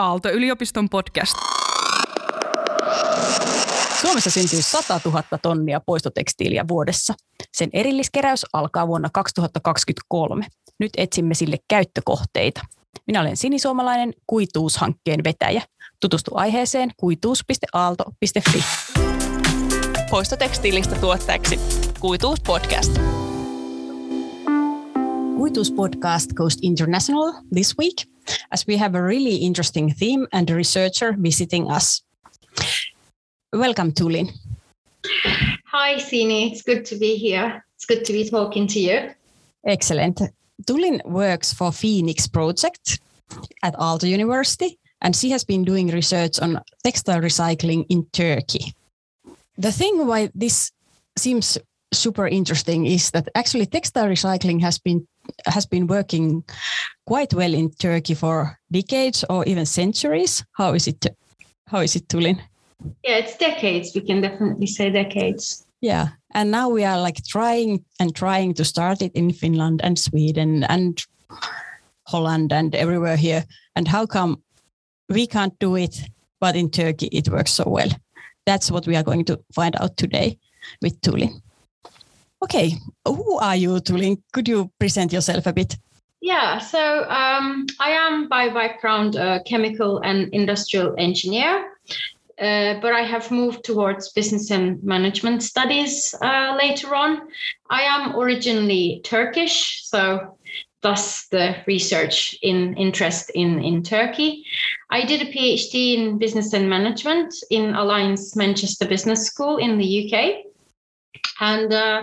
Aalto-yliopiston podcast. Suomessa syntyy 100 000 tonnia poistotekstiiliä vuodessa. Sen erilliskeräys alkaa vuonna 2023. Nyt etsimme sille käyttökohteita. Minä olen sinisuomalainen kuituushankkeen vetäjä. Tutustu aiheeseen kuituus.aalto.fi. Poistotekstiilistä tuottajaksi Kuituus podcast. Kuituus podcast goes international this week as we have a really interesting theme and a researcher visiting us. Welcome, Tulin. Hi, Sini. It's good to be here. It's good to be talking to you. Excellent. Tulin works for FINIX Project at Aalto University, and she has been doing research on textile recycling in Turkey. The thing why this seems super interesting is that actually textile recycling has been has been working quite well in Turkey for decades or even centuries. How is it? How is it, Tulin? Yeah, it's decades. We can definitely say decades. Yeah, and now we are like trying and trying to start it in Finland and Sweden and Holland and everywhere here. And how come we can't do it, but in Turkey it works so well? That's what we are going to find out today with Tulin. Okay, who are you, Tulin? Could you present yourself a bit? Yeah, so um, I am by background a chemical and industrial engineer, uh, but I have moved towards business and management studies uh, later on. I am originally Turkish, so thus the research in interest in, in Turkey. I did a PhD in business and management in Alliance Manchester Business School in the UK. And uh,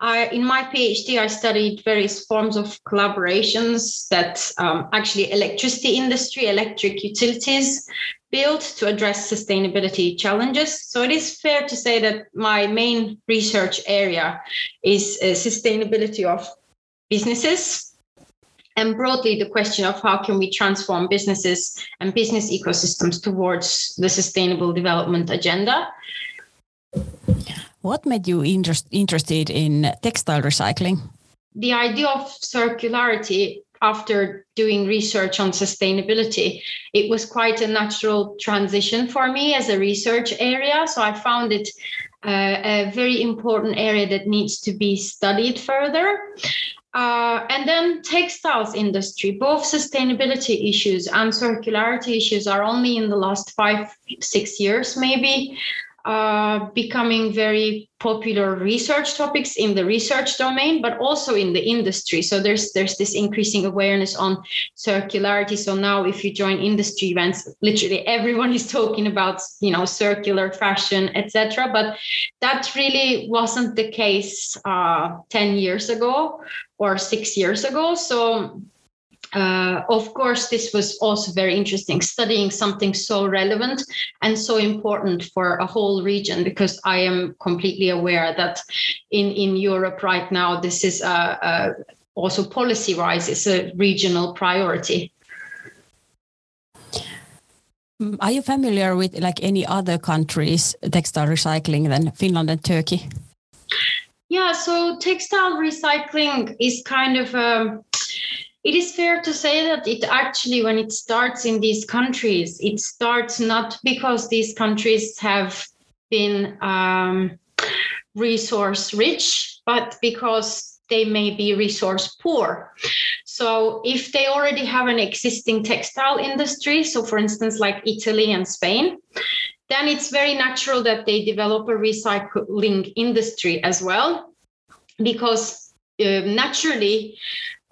I, in my PhD, I studied various forms of collaborations that um, actually electricity industry, electric utilities built to address sustainability challenges. So it is fair to say that my main research area is uh, sustainability of businesses and broadly the question of how can we transform businesses and business ecosystems towards the sustainable development agenda what made you interest, interested in textile recycling? The idea of circularity after doing research on sustainability, it was quite a natural transition for me as a research area. So I found it uh, a very important area that needs to be studied further. Uh, and then textiles industry, both sustainability issues and circularity issues are only in the last five, six years maybe uh, becoming very popular research topics in the research domain, but also in the industry. So there's there's this increasing awareness on circularity. So now, if you join industry events, literally everyone is talking about you know circular fashion, etc. But that really wasn't the case uh, ten years ago or six years ago. So uh, of course, this was also very interesting, studying something so relevant and so important for a whole region, because I am completely aware that in, in Europe right now, this is a, a also policy wise, it's a regional priority. Mm, are you familiar with like any other countries textile recycling than Finland and Turkey? Yeah, so textile recycling is kind of um, it is fair to say that it actually, when it starts in these countries, it starts not because these countries have been um, resource rich, but because they may be resource poor. So if they already have an existing textile industry, so for instance, like Italy and Spain, then it's very natural that they develop a recycling industry as well, because uh, naturally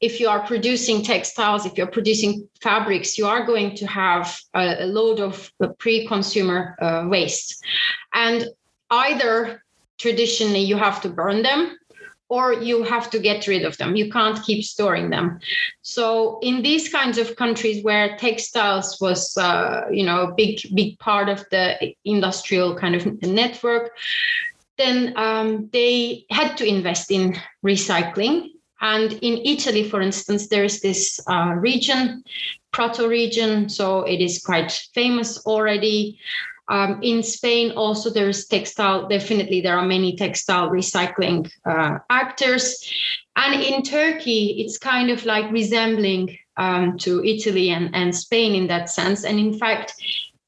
if you are producing textiles, if you're producing fabrics, you are going to have a, a load of pre-consumer uh, waste. And either traditionally you have to burn them or you have to get rid of them. You can't keep storing them. So in these kinds of countries where textiles was, uh, you know, a big, big part of the industrial kind of network, then um, they had to invest in recycling and in Italy, for instance, there is this uh, region, Prato region, so it is quite famous already. Um, in Spain, also there's textile. Definitely, there are many textile recycling uh, actors, and in Turkey, it's kind of like resembling um, to Italy and, and Spain in that sense. And in fact,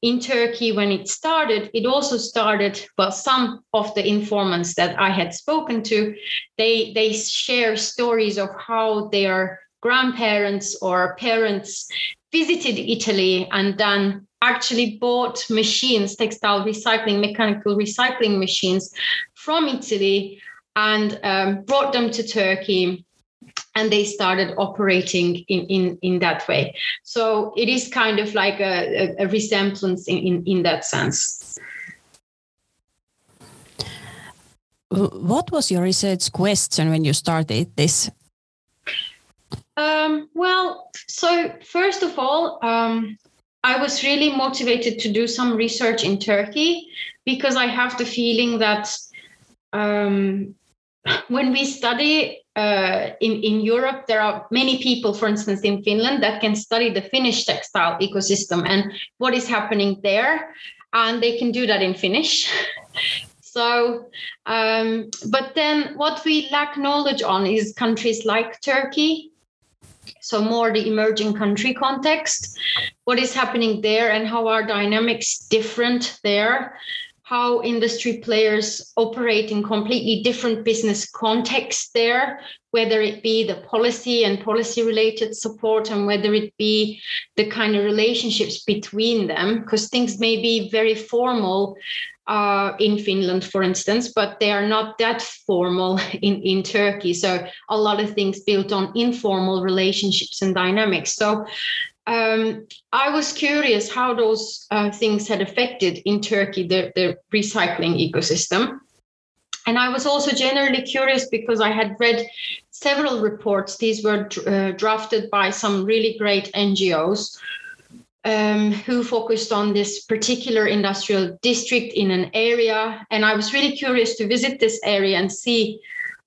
in Turkey, when it started, it also started, well, some of the informants that I had spoken to, they, they share stories of how their grandparents or parents visited Italy and then actually bought machines, textile recycling, mechanical recycling machines from Italy and um, brought them to Turkey and they started operating in, in, in that way. So it is kind of like a, a, a resemblance in, in, in that sense. What was your research question when you started this? Um, well, so first of all, um, I was really motivated to do some research in Turkey because I have the feeling that um, when we study uh, in, in Europe, there are many people, for instance, in Finland, that can study the Finnish textile ecosystem and what is happening there. And they can do that in Finnish. so, um, but then what we lack knowledge on is countries like Turkey. So, more the emerging country context, what is happening there, and how are dynamics different there how industry players operate in completely different business contexts there, whether it be the policy and policy related support and whether it be the kind of relationships between them, because things may be very formal uh, in Finland, for instance, but they are not that formal in, in Turkey. So a lot of things built on informal relationships and dynamics. So um, I was curious how those uh, things had affected in Turkey the, the recycling ecosystem. And I was also generally curious because I had read several reports. These were uh, drafted by some really great NGOs um, who focused on this particular industrial district in an area. And I was really curious to visit this area and see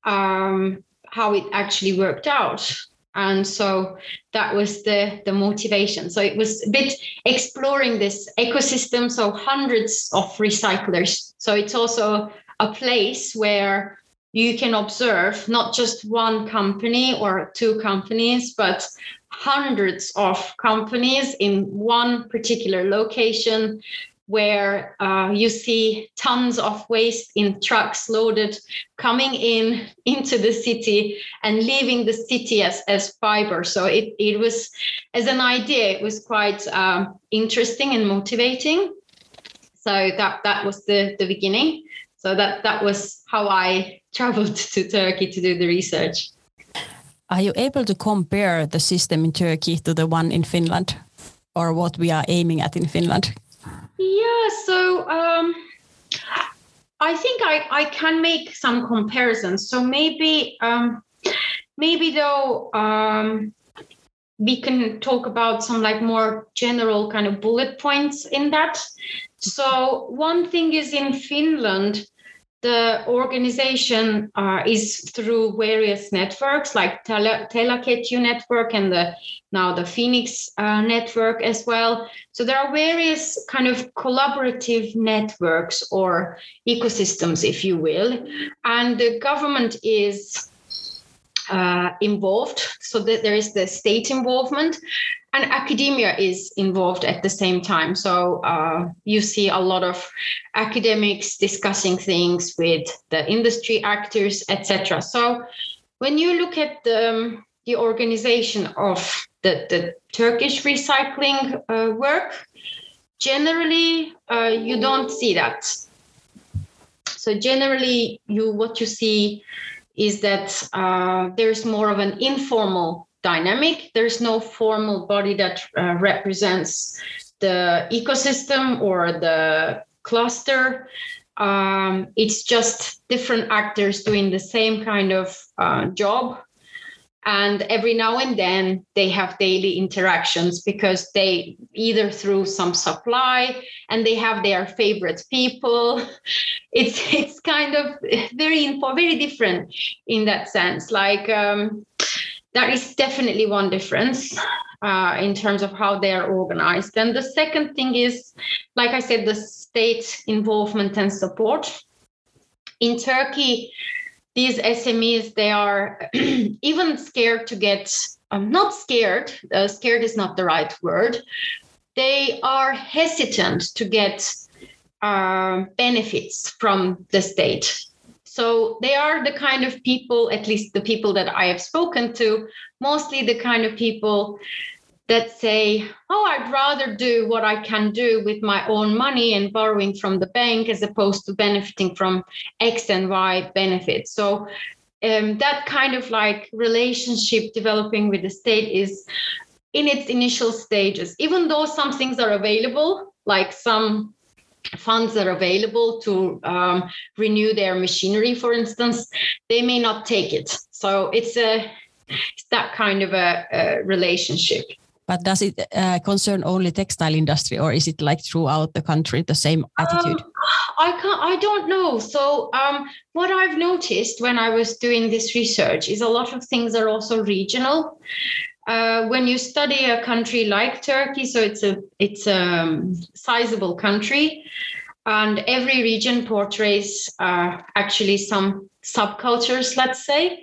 um, how it actually worked out and so that was the the motivation. So it was a bit exploring this ecosystem. So hundreds of recyclers. So it's also a place where you can observe not just one company or two companies but hundreds of companies in one particular location where uh, you see tons of waste in trucks loaded coming in into the city and leaving the city as, as fiber. So it, it was, as an idea, it was quite um, interesting and motivating. So that, that was the, the beginning. So that, that was how I traveled to Turkey to do the research. Are you able to compare the system in Turkey to the one in Finland or what we are aiming at in Finland? Yeah, so um, I think I, I can make some comparisons. So maybe um, maybe though um, we can talk about some like more general kind of bullet points in that. So one thing is in Finland, the organization uh, is through various networks like Tele- Telaketju network and the now the FINIX uh, network as well. So there are various kind of collaborative networks or ecosystems, if you will, and the government is uh, involved. So that there is the state involvement, and academia is involved at the same time. So uh, you see a lot of academics discussing things with the industry actors, etc. So when you look at the, um, the organization of the, the Turkish recycling uh, work, generally uh, you don't see that. So generally, you what you see is that uh, there's more of an informal dynamic. There's no formal body that uh, represents the ecosystem or the cluster. Um, it's just different actors doing the same kind of uh, job. And every now and then they have daily interactions because they either through some supply and they have their favorite people. It's it's kind of very very different in that sense. Like um, that is definitely one difference uh, in terms of how they are organized. And the second thing is, like I said, the state involvement and support. In Turkey, these SMEs, they are even scared to get um, not scared, uh, scared is not the right word, they are hesitant to get uh, benefits from the state. So they are the kind of people, at least the people that I have spoken to, mostly the kind of people that say, oh, I'd rather do what I can do with my own money and borrowing from the bank as opposed to benefiting from X and Y benefits. So um, that kind of like relationship developing with the state is in its initial stages, even though some things are available, like some funds are available to um, renew their machinery, for instance, they may not take it. So it's a it's that kind of a, a relationship. But does it uh, concern only textile industry, or is it like throughout the country the same attitude? Um, I can't. I don't know. So um, what I've noticed when I was doing this research is a lot of things are also regional. Uh, when you study a country like Turkey, so it's a it's a um, sizable country, and every region portrays uh, actually some subcultures, let's say,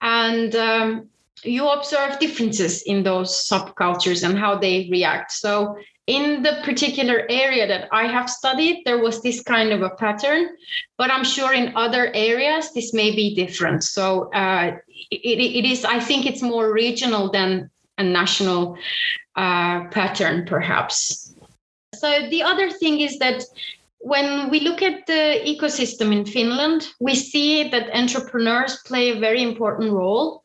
and um, you observe differences in those subcultures and how they react. So, in the particular area that I have studied, there was this kind of a pattern, but I'm sure in other areas this may be different. So, uh, it, it is, I think it's more regional than a national uh, pattern, perhaps. So, the other thing is that when we look at the ecosystem in Finland, we see that entrepreneurs play a very important role.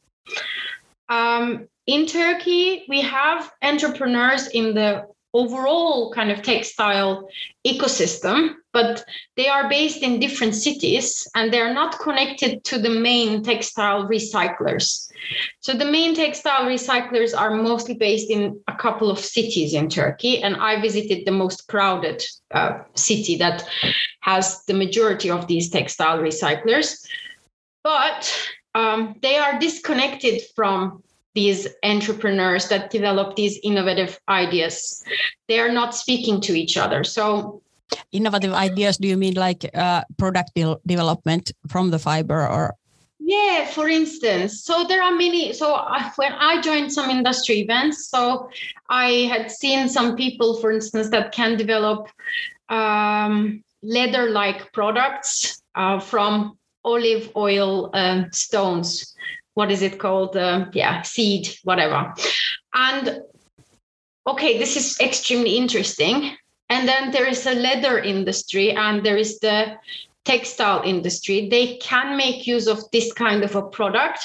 Um, in Turkey, we have entrepreneurs in the overall kind of textile ecosystem, but they are based in different cities and they're not connected to the main textile recyclers. So the main textile recyclers are mostly based in a couple of cities in Turkey, and I visited the most crowded uh, city that has the majority of these textile recyclers. But um, they are disconnected from these entrepreneurs that develop these innovative ideas. They are not speaking to each other. So, innovative ideas, do you mean like uh, product de- development from the fiber or? Yeah, for instance. So there are many. So I, when I joined some industry events, so I had seen some people, for instance, that can develop um, leather like products uh, from olive oil um, stones. What is it called? Uh, yeah, seed, whatever. And okay, this is extremely interesting. And then there is a leather industry and there is the textile industry. They can make use of this kind of a product,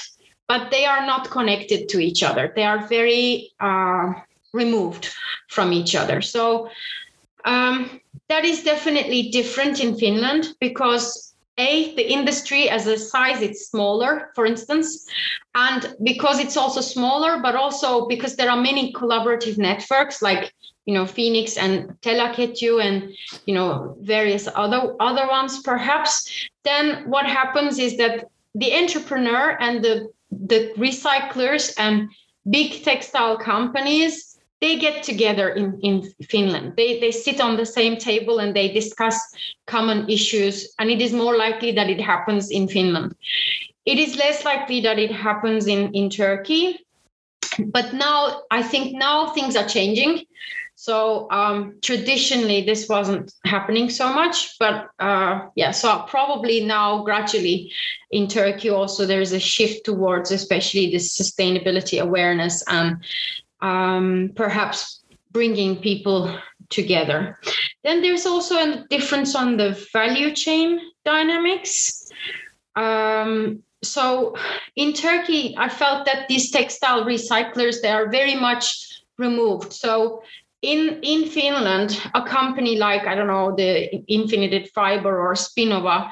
but they are not connected to each other. They are very uh, removed from each other. So um, that is definitely different in Finland because a the industry as a size it's smaller for instance. And because it's also smaller but also because there are many collaborative networks like you know FINIX and telaketju and you know various other other ones perhaps then what happens is that the entrepreneur and the the recyclers and big textile companies they get together in, in Finland. They, they sit on the same table and they discuss common issues. And it is more likely that it happens in Finland. It is less likely that it happens in, in Turkey. But now, I think now things are changing. So um, traditionally, this wasn't happening so much, but uh, yeah. So probably now, gradually, in Turkey, also there is a shift towards, especially this sustainability awareness and um, perhaps bringing people together. Then there's also a difference on the value chain dynamics. Um, so in Turkey, I felt that these textile recyclers they are very much removed. So in in Finland, a company like I don't know the Infinited Fiber or Spinnova,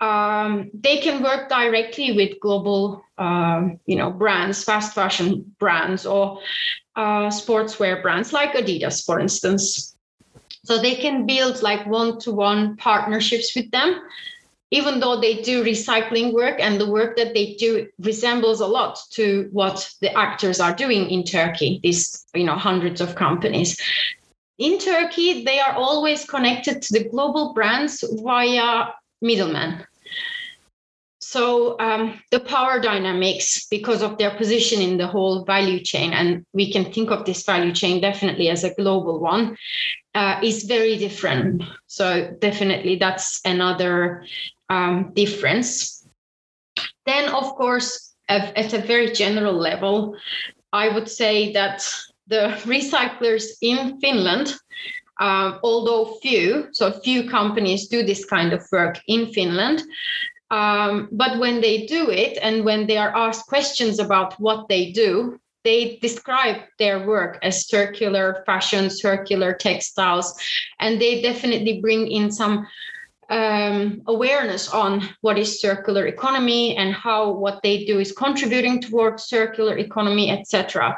um, they can work directly with global, um, you know, brands, fast fashion brands, or uh, sportswear brands like Adidas, for instance. So they can build like one-to-one partnerships with them, even though they do recycling work and the work that they do resembles a lot to what the actors are doing in Turkey. These, you know, hundreds of companies. In Turkey, they are always connected to the global brands via middlemen. so um, the power dynamics because of their position in the whole value chain and we can think of this value chain definitely as a global one uh, is very different so definitely that's another um, difference then of course at, at a very general level i would say that the recyclers in finland um, although few, so few companies do this kind of work in Finland. Um, but when they do it and when they are asked questions about what they do, they describe their work as circular fashion, circular textiles, and they definitely bring in some um, awareness on what is circular economy and how what they do is contributing towards circular economy, etc.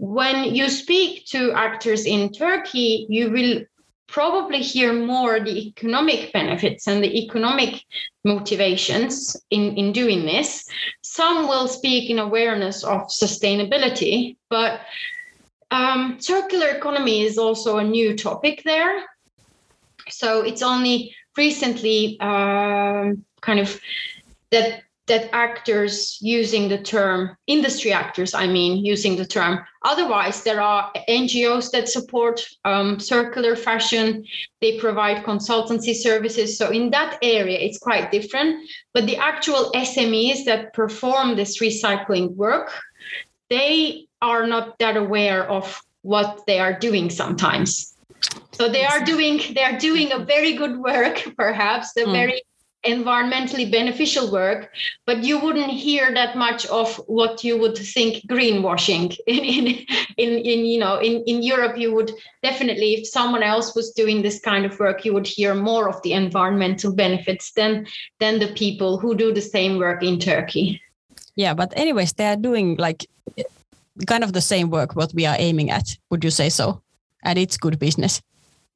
When you speak to actors in Turkey, you will probably hear more the economic benefits and the economic motivations in, in doing this. Some will speak in awareness of sustainability, but um, circular economy is also a new topic there. So it's only recently uh, kind of that that actors using the term industry actors i mean using the term. Otherwise there are ngos that support um, circular fashion. They provide consultancy services. So in that area it's quite different. But the actual smes that perform this recycling work they are not that aware of what they are doing sometimes. So they are doing they are doing a very good work perhaps. They're mm. very environmentally beneficial work, but you wouldn't hear that much of what you would think greenwashing. In in in, in you know in, in Europe, you would definitely, if someone else was doing this kind of work, you would hear more of the environmental benefits than than the people who do the same work in Turkey. Yeah, but anyways, they are doing like kind of the same work what we are aiming at. Would you say so? And it's good business.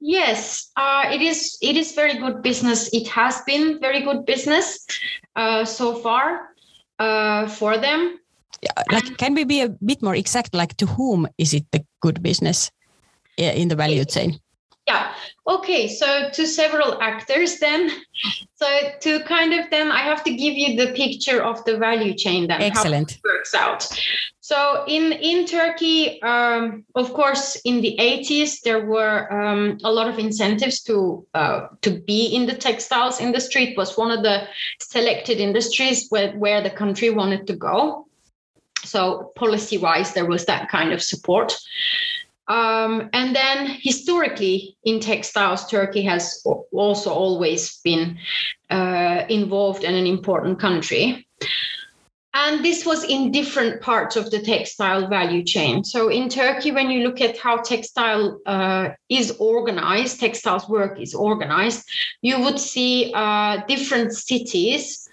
Yes, uh, it is. It is very good business. It has been very good business uh, so far uh, for them. Like, can we be a bit more exact? Like, to whom is it the good business in the value chain? Yeah. Okay. So to several actors then. So to kind of then I have to give you the picture of the value chain then. Excellent. How it works out. So in in Turkey, um, of course, in the 80s there were um, a lot of incentives to uh, to be in the textiles industry. It was one of the selected industries where where the country wanted to go. So policy wise, there was that kind of support. Um, and then historically in textiles, Turkey has also always been uh, involved in an important country. And this was in different parts of the textile value chain. So in Turkey, when you look at how textile uh, is organized, textiles work is organized, you would see uh, different cities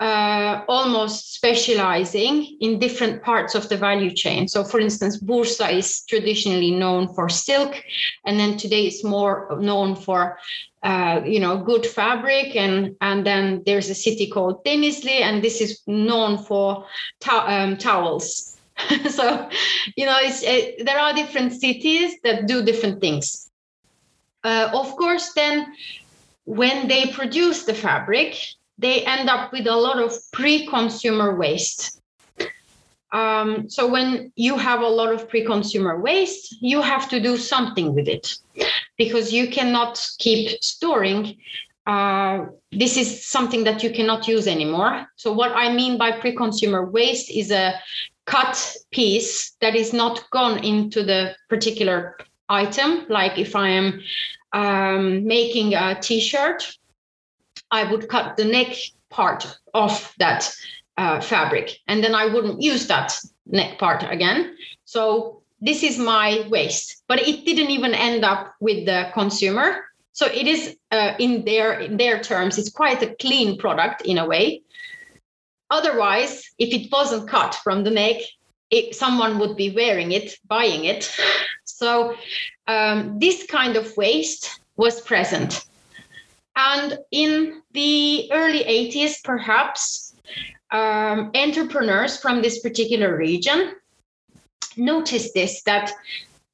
uh, almost specializing in different parts of the value chain. So, for instance, Bursa is traditionally known for silk, and then today it's more known for uh, you know good fabric and and then there's a city called Denizli and this is known for to- um, towels so you know it's it, there are different cities that do different things uh, of course then when they produce the fabric they end up with a lot of pre-consumer waste. Um, so when you have a lot of pre-consumer waste, you have to do something with it because you cannot keep storing. Uh, this is something that you cannot use anymore. So what I mean by pre-consumer waste is a cut piece that is not gone into the particular item. Like if I am um, making a T-shirt I would cut the neck part of that uh, fabric and then I wouldn't use that neck part again. So this is my waste, but it didn't even end up with the consumer. So it is uh, in their in their terms, it's quite a clean product in a way. Otherwise, if it wasn't cut from the neck, it, someone would be wearing it, buying it. So um, this kind of waste was present. And in the early 80s, perhaps, um, entrepreneurs from this particular region noticed this that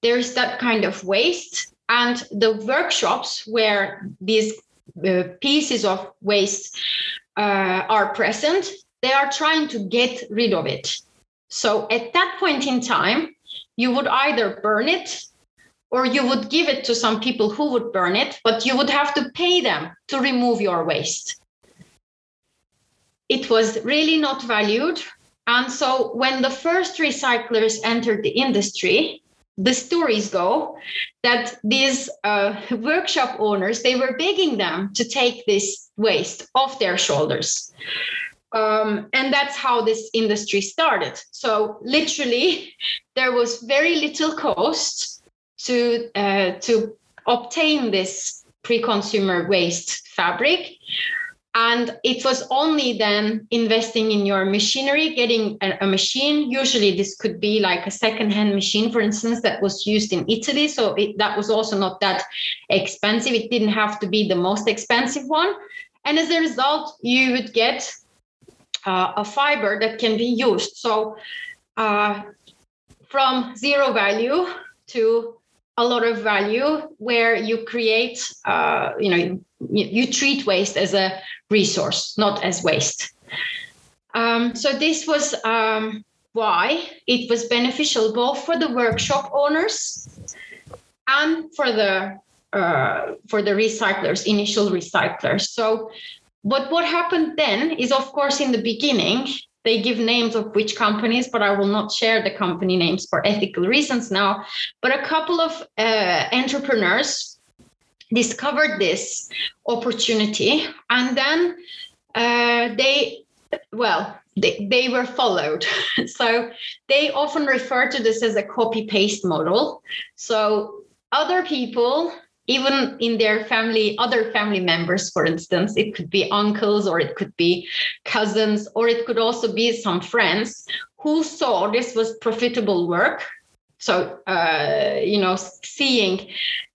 there's that kind of waste, and the workshops where these uh, pieces of waste uh, are present, they are trying to get rid of it. So at that point in time, you would either burn it or you would give it to some people who would burn it, but you would have to pay them to remove your waste. It was really not valued. And so when the first recyclers entered the industry, the stories go that these uh, workshop owners they were begging them to take this waste off their shoulders um, and that's how this industry started so literally there was very little cost to uh, to obtain this pre-consumer waste fabric. And it was only then investing in your machinery getting a, a, machine. Usually this could be like a second-hand machine for instance that was used in italy. So it, that was also not that expensive. It didn't have to be the most expensive one. And as a result you would get uh, a fiber that can be used. So uh, from zero value to a lot of value where you create uh, you know you, you, treat waste as a resource not as waste. Um, so this was um, why it was beneficial both for the workshop owners and for the uh, for the recyclers initial recyclers. So but what happened then is of course in the beginning they give names of which companies, but I will not share the company names for ethical reasons now. But a couple of uh, entrepreneurs discovered this opportunity and then uh, they, well, they, they were followed. so they often refer to this as a copy paste model. So other people even in their family, other family members, for instance, it could be uncles or it could be cousins, or it could also be some friends who saw this was profitable work. So, uh, you know, seeing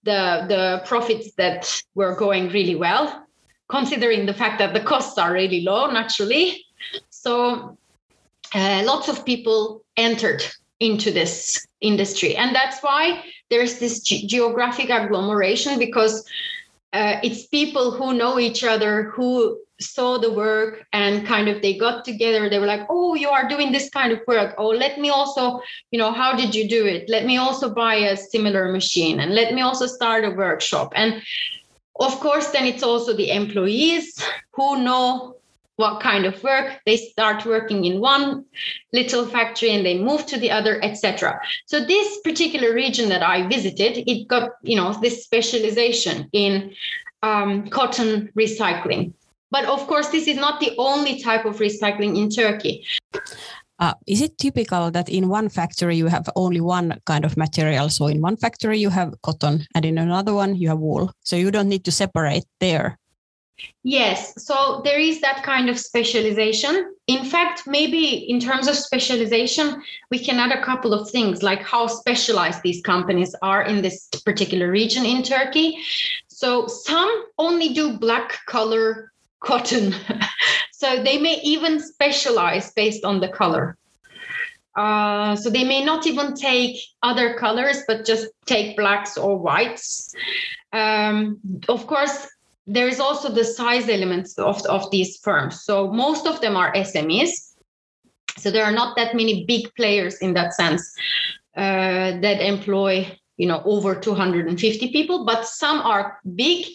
the, the profits that were going really well, considering the fact that the costs are really low, naturally. So, uh, lots of people entered into this industry. And that's why there's this ge- geographic agglomeration because uh, it's people who know each other who saw the work and kind of they got together. They were like oh you are doing this kind of work. Oh let me also you know how did you do it? Let me also buy a similar machine and let me also start a workshop. And of course then it's also the employees who know what kind of work they start working in one little factory and they move to the other etc so this particular region that i visited it got you know this specialization in um, cotton recycling but of course this is not the only type of recycling in turkey uh, is it typical that in one factory you have only one kind of material? So in one factory you have cotton, and in another one you have wool. So you don't need to separate there. Yes, so there is that kind of specialization. In fact, maybe in terms of specialization, we can add a couple of things like how specialized these companies are in this particular region in Turkey. So some only do black color cotton. so they may even specialize based on the color. Uh, so they may not even take other colors, but just take blacks or whites. Um, of course, there is also the size elements of, of these firms. So most of them are SMEs. So there are not that many big players in that sense uh, that employ, you know, over 250 people, but some are big.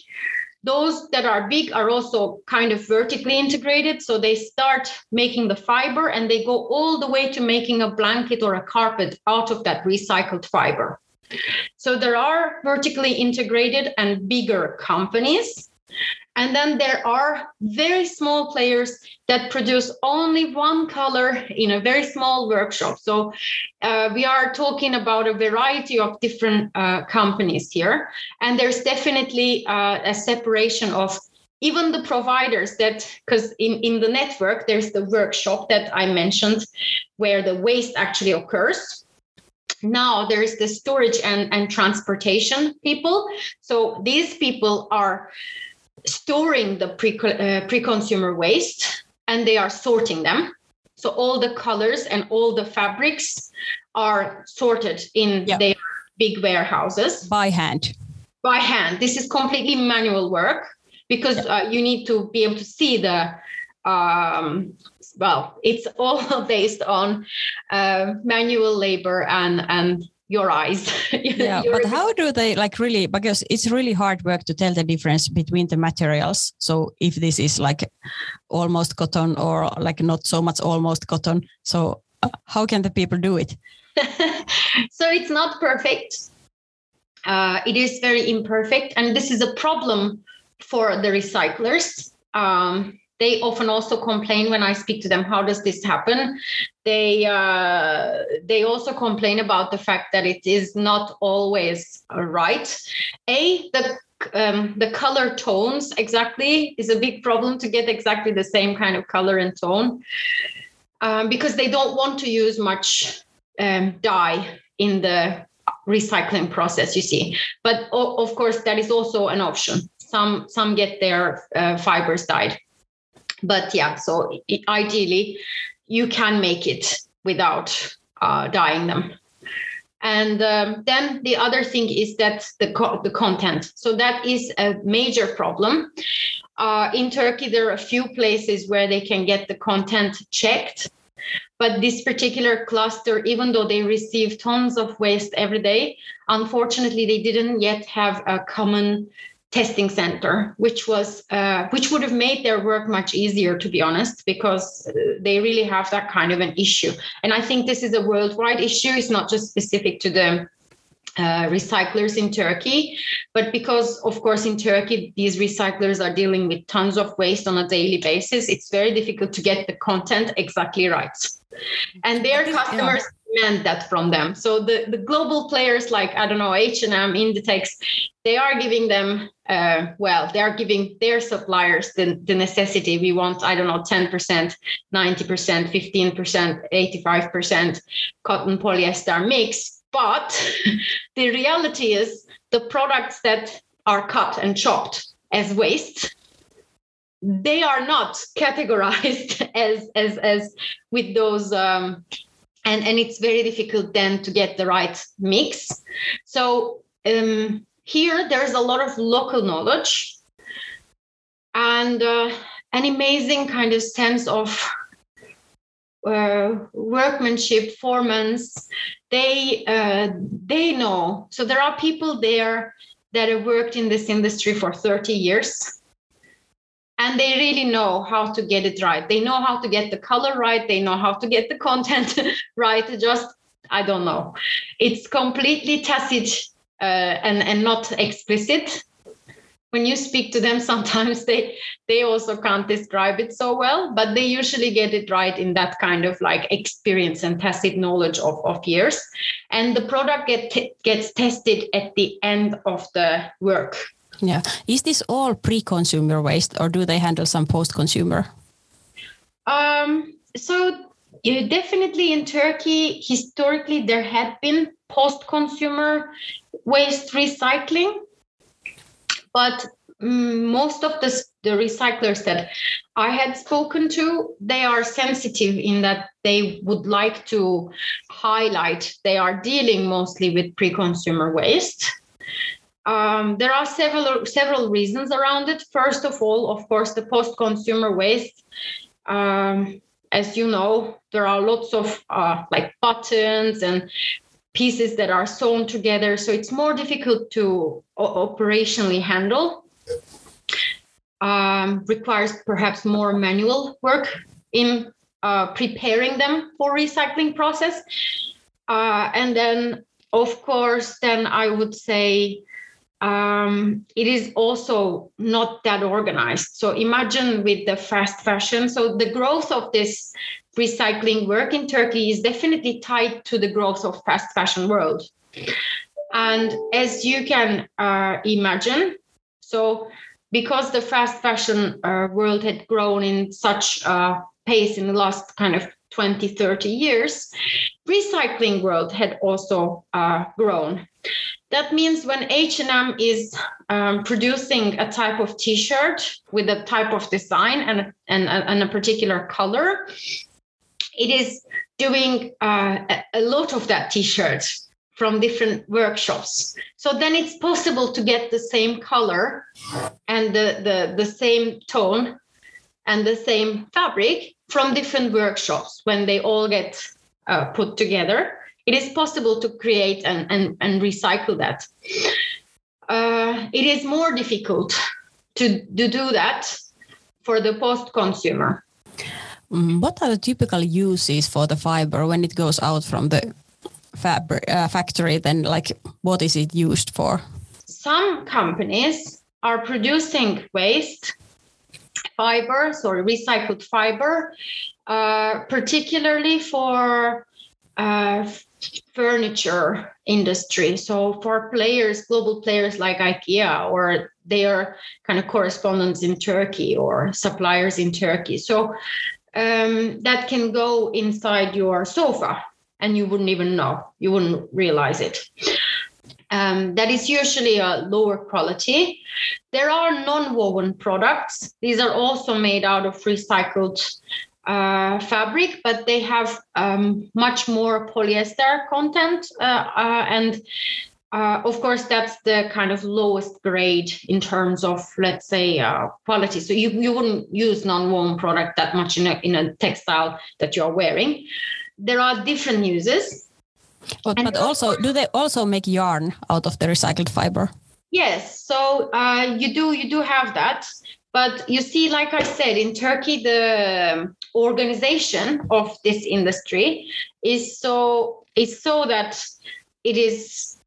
Those that are big are also kind of vertically integrated. So they start making the fiber and they go all the way to making a blanket or a carpet out of that recycled fiber. So there are vertically integrated and bigger companies and then there are very small players that produce only one color in a very small workshop. So uh, we are talking about a variety of different uh, companies here. And there's definitely uh, a separation of even the providers that, because in, in the network, there's the workshop that I mentioned where the waste actually occurs now there's the storage and, and transportation people so these people are storing the pre, uh, pre-consumer waste and they are sorting them. So all the colors and all the fabrics are sorted in yep. their big warehouses by hand. By hand. This is completely manual work because yep. uh, you need to be able to see the um, well, it's all based on uh, manual labor and and your eyes. yeah, but how do they like really? Because it's really hard work to tell the difference between the materials. So if this is like almost cotton or like not so much almost cotton, so uh, how can the people do it? so it's not perfect. Uh, it is very imperfect, and this is a problem for the recyclers. Um, they often also complain when I speak to them, how does this happen? They uh, they also complain about the fact that it is not always right. A the um, the color tones exactly is a big problem to get exactly the same kind of color and tone um, because they don't want to use much um, dye in the recycling process you see but of course that is also an option some some get their uh, fibers dyed but yeah so it, ideally you can make it without uh, dyeing them. And um, then the other thing is that the co- the content. So that is a major problem. Uh, in turkey there are a few places where they can get the content checked. But this particular cluster, even though they receive tons of waste every day, unfortunately, they didn't yet have a common testing center, which was uh, which would have made their work much easier, to be honest, because uh, they really have that kind of an issue. And I think this is a worldwide issue. It's not just specific to the uh, recyclers in Turkey. But because, of course, in Turkey, these recyclers are dealing with tons of waste on a daily basis, it's very difficult to get the content exactly right and their customers yeah. Demand that from them. So the, the global players like i don't know h&m inditex they are giving them uh, well they are giving their suppliers the, the necessity. We want i don't know 10% 90% 15% 85% cotton polyester mix. But the reality is the products that are cut and chopped as waste they are not categorized as as as with those um, and and it's very difficult then to get the right mix. So um, here there's a lot of local knowledge and uh, an amazing kind of sense of uh, workmanship formance they uh, they know. So there are people there that have worked in this industry for 30 years and they really know how to get it right. They know how to get the color right. They know how to get the content right. Just I don't know. It's completely tacit uh, and and not explicit. When you speak to them, sometimes they they also can't describe it so well, but they usually get it right in that kind of like experience and tacit knowledge of, of years. And the product get t- gets tested at the end of the work yeah. Is this all pre-consumer waste or do they handle some post-consumer? Um, so yeah, definitely in Turkey, historically, there had been post-consumer waste recycling. But mm, most of the, the recyclers that I had spoken to, they are sensitive in that they would like to highlight they are dealing mostly with pre-consumer waste um, there are several several reasons around it. First of all, of course, the post-consumer waste. Um, as you know, there are lots of uh, like buttons and pieces that are sewn together, so it's more difficult to operationally handle. Um, requires perhaps more manual work in uh, preparing them for recycling process. Uh, and then, of course, then I would say um, it is also not that organized. So imagine with the fast fashion. So the growth of this recycling work in Turkey is definitely tied to the growth of fast fashion world. And as you can uh, imagine, so because the fast fashion uh, world had grown in such a pace in the last kind of 20, 30 years, recycling world had also uh, grown. That means when H&M is um, producing a type of T-shirt with a type of design and, and, and a particular color, it is doing uh, a lot of that T-shirt from different workshops. So then it's possible to get the same color and the, the, the same tone and the same fabric from different workshops when they all get uh, put together it is possible to create and, and, and recycle that. Uh, it is more difficult to, to do that for the post consumer mm, what are the typical uses for the fiber when it goes out from the fabric uh, factory? Then like what is it used for? Some companies are producing waste fibers or recycled fiber uh, particularly for uh, furniture industry so for players global players like ikea or their kind of correspondents in turkey or suppliers in turkey so um, that can go inside your sofa and you wouldn't even know, you wouldn't realize it. Um, that is usually a lower quality. There are non woven products. These are also made out of recycled uh, fabric, but they have um, much more polyester content. Uh, uh, and uh, of course, that's the kind of lowest grade in terms of, let's say, uh, quality. So you, you wouldn't use non woven product that much in a, in a textile that you're wearing there are different uses. But, but also, do they also make yarn out of the recycled fiber? Yes. So uh, you do you do have that. But you see, like I said, in Turkey, the um, organization of this industry is so is so that it is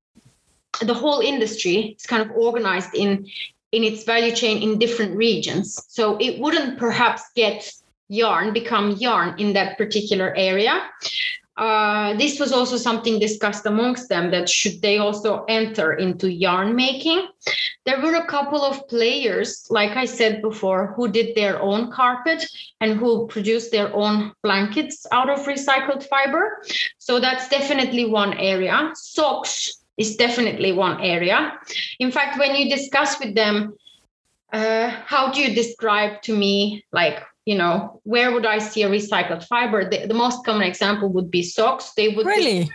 the whole industry is kind of organized in in its value chain in different regions. So it wouldn't perhaps get yarn become yarn in that particular area. Uh, this was also something discussed amongst them that should they also enter into yarn making. There were a couple of players, like I said before, who did their own carpet and who produced their own blankets out of recycled fiber. So that's definitely one area. Socks is definitely one area. In fact, when you discuss with them, uh, how do you describe to me like you know, where would I see a recycled fiber? The, the most common example would be socks. They would really. Be,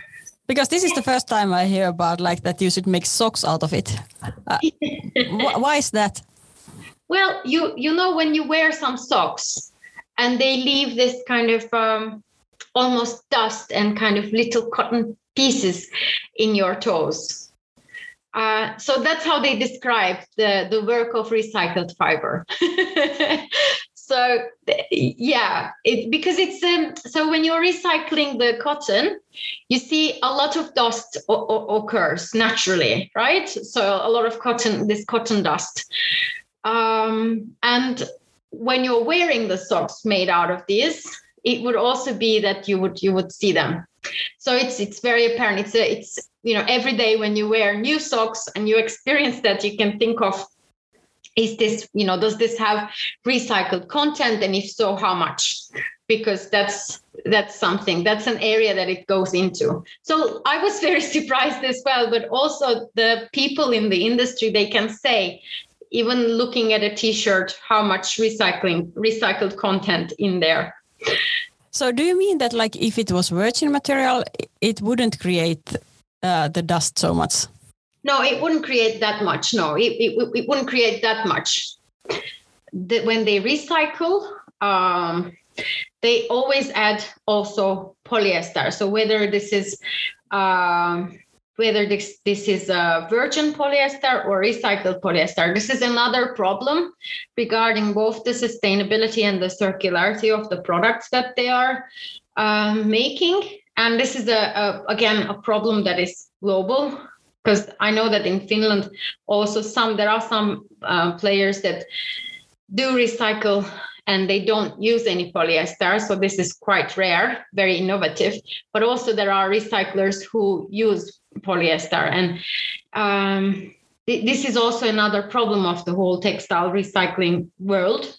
because this is the first time I hear about like that you should make socks out of it. Uh, wh- why is that? Well, you you know when you wear some socks and they leave this kind of um, almost dust and kind of little cotton pieces in your toes. Uh, so that's how they describe the, the work of recycled fiber. so yeah it, because it's um, so when you're recycling the cotton you see a lot of dust o- o- occurs naturally right? So a lot of cotton this cotton dust. Um, and when you're wearing the socks made out of this it would also be that you would you would see them. So it's it's very apparent. It's a, it's you know every day when you wear new socks and you experience that you can think of is this you know does this have recycled content? And if so how much? Because that's that's something that's an area that it goes into. So i was very surprised as well but also the people in the industry they can say even looking at a t-shirt how much recycling recycled content in there. So do you mean that like if it was virgin material it wouldn't create uh, the dust so much no, it wouldn't create that much. No, it, it, it wouldn't create that much. The, when they recycle, um, they always add also polyester. So whether this is um, whether this, this is a virgin polyester or recycled polyester. This is another problem regarding both the sustainability and the circularity of the products that they are um, making. And this is a, a again a problem that is global because I know that in Finland also some there are some uh, players that do recycle and they don't use any polyester so this is quite rare very innovative. But also there are recyclers who use polyester and um, th- this is also another problem of the whole textile recycling world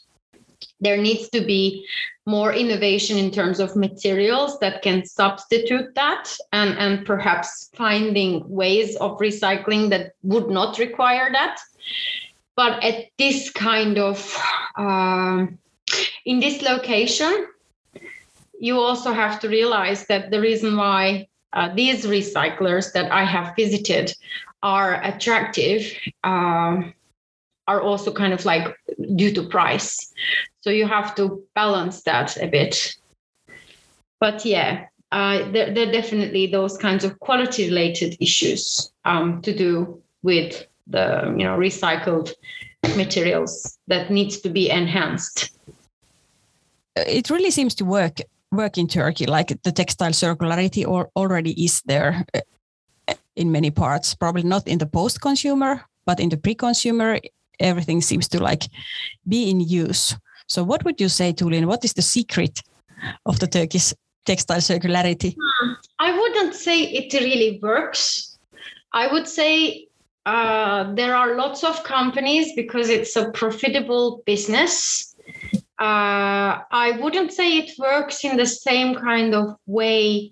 there needs to be more innovation in terms of materials that can substitute that and, and perhaps finding ways of recycling that would not require that. But at this kind of, um, in this location, you also have to realize that the reason why uh, these recyclers that I have visited are attractive um, are also kind of like due to price. So you have to balance that a bit. But yeah, uh, there, there, are definitely those kinds of quality related issues um, to do with the you know recycled materials that needs to be enhanced. It really seems to work work in Turkey. Like the textile circularity or already is there uh, in many parts. Probably not in the post consumer, but in the pre consumer, everything seems to like be in use. So, what would you say, Tulin? What is the secret of the Turkish textile circularity? I wouldn't say it really works. I would say uh, there are lots of companies because it's a profitable business. Uh, I wouldn't say it works in the same kind of way.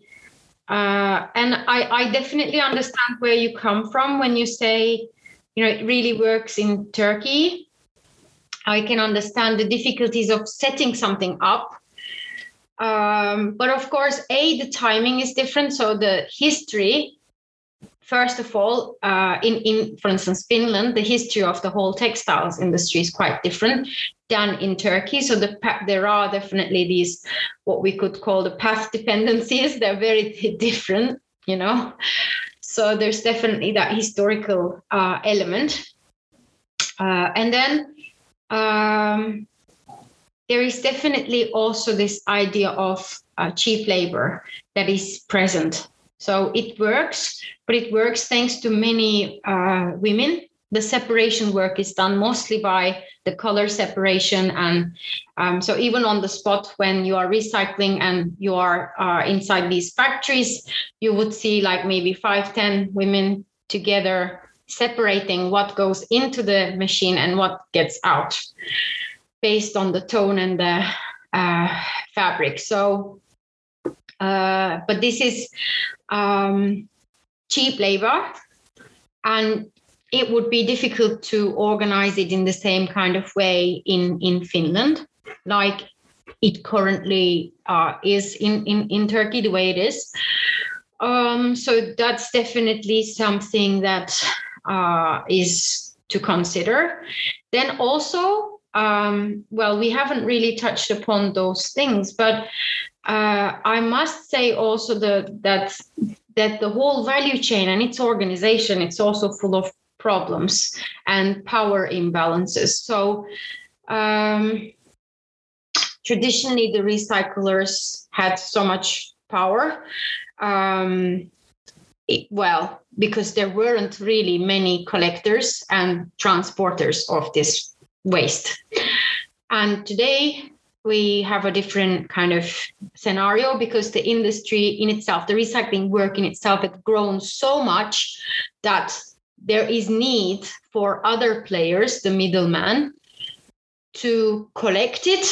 Uh, and I, I definitely understand where you come from when you say, you know, it really works in Turkey. I can understand the difficulties of setting something up um, but of course, A, the timing is different. So the history, first of all, uh, in, in, for instance, Finland, the history of the whole textiles industry is quite different than in Turkey. So the, there are definitely these, what we could call the path dependencies. They're very different, you know. So there's definitely that historical uh, element. Uh, and then um, there is definitely also this idea of uh, cheap labor that is present. So it works, but it works thanks to many uh, women. The separation work is done mostly by the color separation. And um, so, even on the spot when you are recycling and you are uh, inside these factories, you would see like maybe five, ten women together separating what goes into the machine and what gets out based on the tone and the uh, fabric. So, uh, but this is um, cheap labor, and it would be difficult to organize it in the same kind of way in in Finland, like it currently uh, is in, in in Turkey, the way it is. Um, so that's definitely something that uh, is to consider. Then also um, well, we haven't really touched upon those things, but uh, I must say also the, that that the whole value chain and its organization it's also full of problems and power imbalances. So um, traditionally, the recyclers had so much power. Um, it, well, because there weren't really many collectors and transporters of this waste. And today we have a different kind of scenario because the industry in itself, the recycling work in itself, has grown so much that there is need for other players, the middleman, to collect it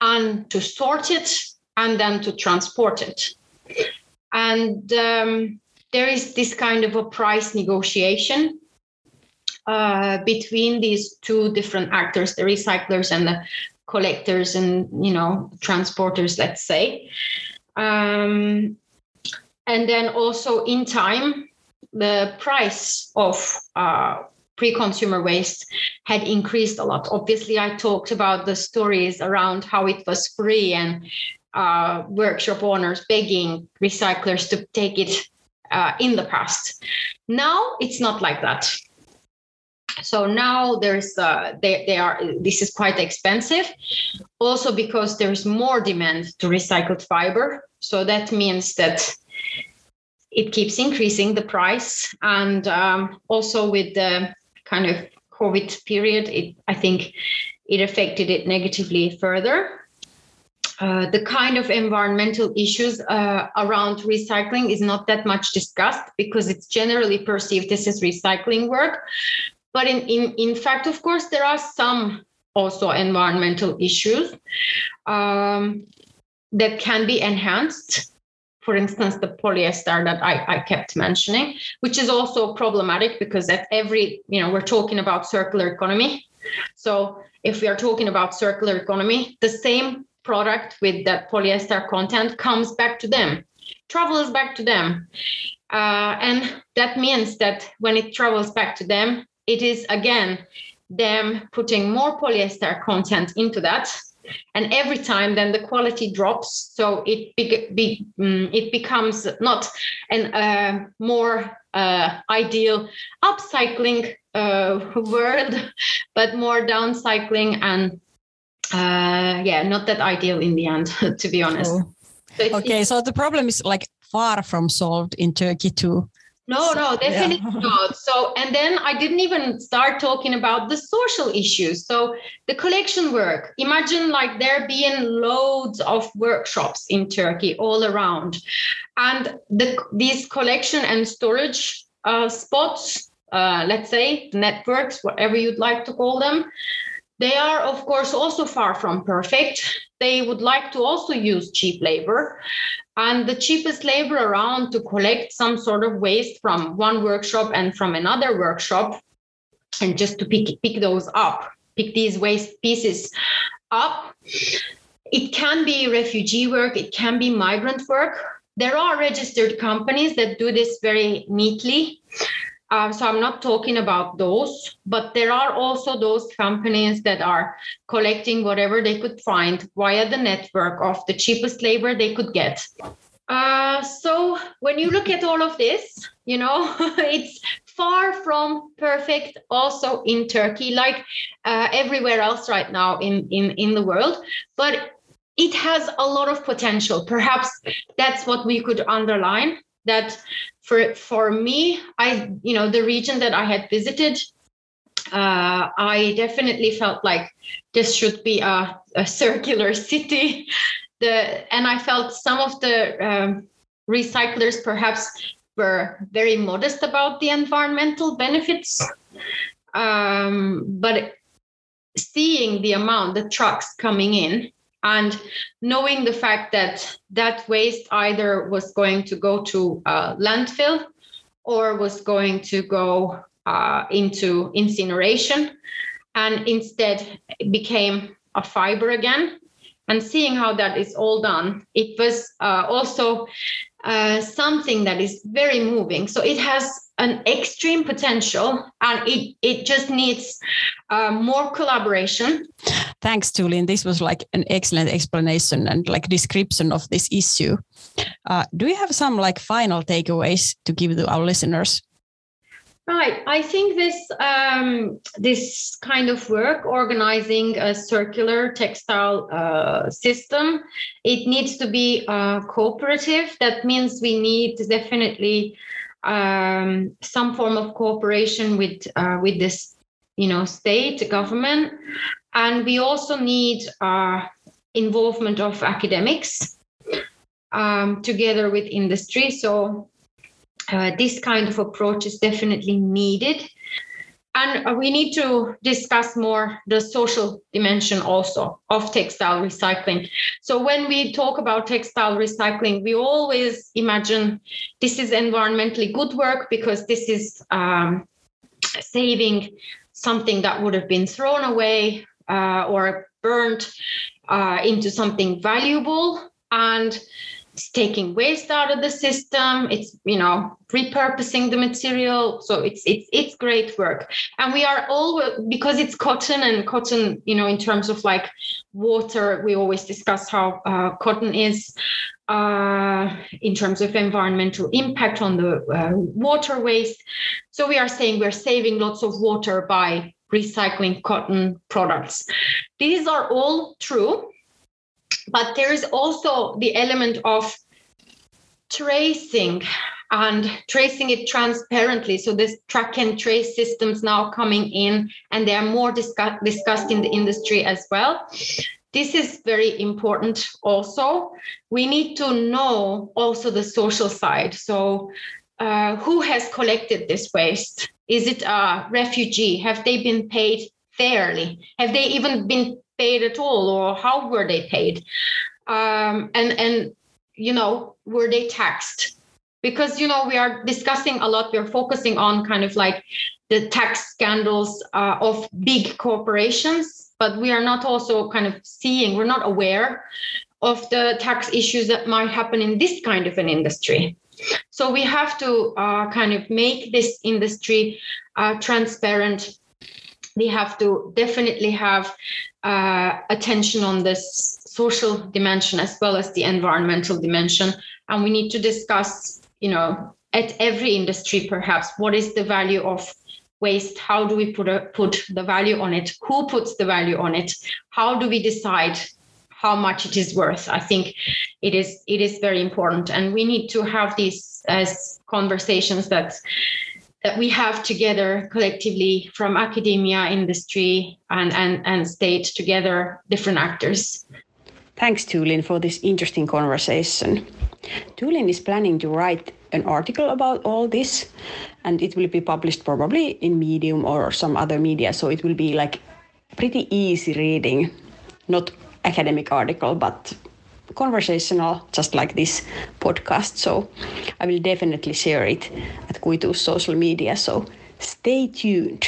and to sort it and then to transport it. And um, there is this kind of a price negotiation uh, between these two different actors, the recyclers and the collectors and you know transporters, let's say. Um, and then also in time, the price of uh, pre-consumer waste had increased a lot. Obviously, I talked about the stories around how it was free and uh, workshop owners begging recyclers to take it uh, in the past. Now it's not like that so now there's uh, they, they are this is quite expensive also because there's more demand to recycled fiber so that means that it keeps increasing the price. And um, also with the kind of covid period it i think it affected it negatively further. Uh, the kind of environmental issues uh, around recycling is not that much discussed because it's generally perceived this as recycling work. But in, in, in fact, of course, there are some also environmental issues um, that can be enhanced. For instance, the polyester that I, I kept mentioning, which is also problematic because at every, you know, we're talking about circular economy. So if we are talking about circular economy, the same product with that polyester content comes back to them, travels back to them. Uh, and that means that when it travels back to them, it is again them putting more polyester content into that and every time then the quality drops so it be, be, um, it becomes not an uh, more uh, ideal upcycling uh, world but more downcycling and uh, yeah not that ideal in the end to be honest oh. so it's, okay it's, so the problem is like far from solved in turkey too no, no, definitely yeah. not. So, and then I didn't even start talking about the social issues. So, the collection work. Imagine like there being loads of workshops in Turkey all around, and the these collection and storage uh, spots, uh, let's say networks, whatever you'd like to call them, they are of course also far from perfect. They would like to also use cheap labor, and the cheapest labor around to collect some sort of waste from one workshop and from another workshop and just to pick pick those up pick these waste pieces up. It can be refugee work it can be migrant work. There are registered companies that do this very neatly uh, so I'm not talking about those, but there are also those companies that are collecting whatever they could find via the network of the cheapest labor they could get. Uh, so when you look at all of this, you know, it's far from perfect also in Turkey, like uh, everywhere else right now in, in, in the world. But it has a lot of potential. Perhaps that's what we could underline that for for me i you know the region that i had visited uh, i definitely felt like this should be a, a circular city. The and i felt some of the um, recyclers perhaps were very modest about the environmental benefits. Um, but seeing the amount the trucks coming in and knowing the fact that that waste either was going to go to landfill or was going to go uh, into incineration and instead became a fiber again and seeing how that is all done it was uh, also uh, something that is very moving. So it has an extreme potential and it, it just needs uh, more collaboration thanks tulin this was like an excellent explanation and like description of this issue uh, do you have some like final takeaways to give to our listeners Right. I think this um, this kind of work, organizing a circular textile uh, system, it needs to be uh, cooperative. That means we need definitely um, some form of cooperation with uh, with this, you know, state government, and we also need uh, involvement of academics um, together with industry. So uh, this kind of approach is definitely needed and uh, we need to discuss more the social dimension also of textile recycling. So when we talk about textile recycling, we always imagine this is environmentally good work because this is um, saving something that would have been thrown away uh, or burned uh, into something valuable. And it's taking waste out of the system. It's you know repurposing the material. So it's it's it's great work. And we are all because it's cotton and cotton you know in terms of like water we always discuss how uh, cotton is uh, in terms of environmental impact on the uh, water waste. So we are saying we're saving lots of water by recycling cotton products these are all true but there is also the element of tracing and tracing it transparently. So this track and trace systems now coming in, and they are more discuss- discussed in the industry as well. This is very important also. We need to know also the social side. So uh, who has collected this waste? Is it a refugee? Have they been paid fairly? Have they even been paid at all or how were they paid um, and and you know were they taxed because you know we are discussing a lot we're focusing on kind of like the tax scandals uh, of big corporations but we are not also kind of seeing we're not aware of the tax issues that might happen in this kind of an industry so we have to uh, kind of make this industry uh, transparent. We have to definitely have uh, attention on this social dimension as well as the environmental dimension. And we need to discuss you know at every industry perhaps what is the value of waste? How do we put a, put the value on it? Who puts the value on it? How do we decide how much it is worth. I think it is it is very important. And we need to have these as conversations that that we have together collectively from academia industry and and, and state together different actors. Thanks tulin for this interesting conversation. Tulin is planning to write an article about all this and it will be published probably in medium or some other media so it will be like pretty easy reading not academic article but conversational just like this podcast. So i will definitely share it at kuitu's social media. So stay tuned.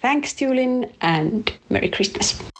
Thanks tulin and merry christmas